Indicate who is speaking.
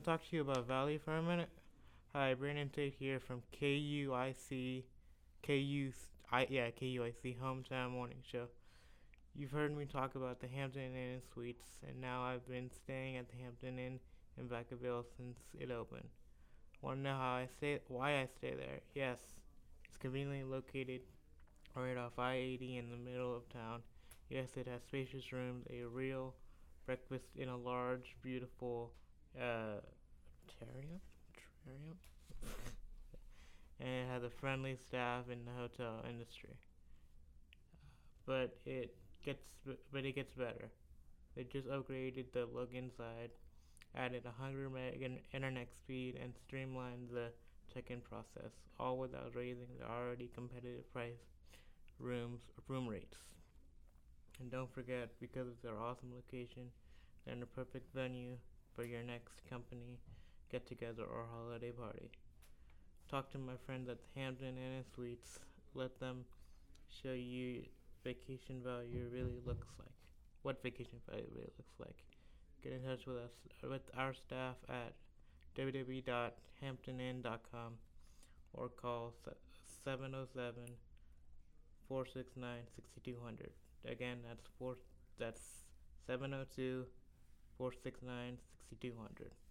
Speaker 1: to talk to you about Valley for a minute. Hi, Brandon Tate here from KUIC, KU, I, yeah, KUIC Hometown Morning Show. You've heard me talk about the Hampton Inn and Suites, and now I've been staying at the Hampton Inn in Vacaville since it opened. Want to know how I stay? Why I stay there? Yes, it's conveniently located right off I-80 in the middle of town. Yes, it has spacious rooms, a real breakfast in a large, beautiful uh, terrarium, terrarium, and it has a friendly staff in the hotel industry. But it gets, but it gets better. They just upgraded the look inside, added a 100 meg internet speed, and streamlined the check-in process, all without raising the already competitive price rooms room rates. And don't forget, because of their awesome location, they're the perfect venue for your next company get together or holiday party. Talk to my friends at Hampton Inn and Suites. Let them show you vacation value really looks like. What vacation value really looks like. Get in touch with us with our staff at www.hamptoninn.com or call 707 469 6200. Again, that's four that's 702 469 6200.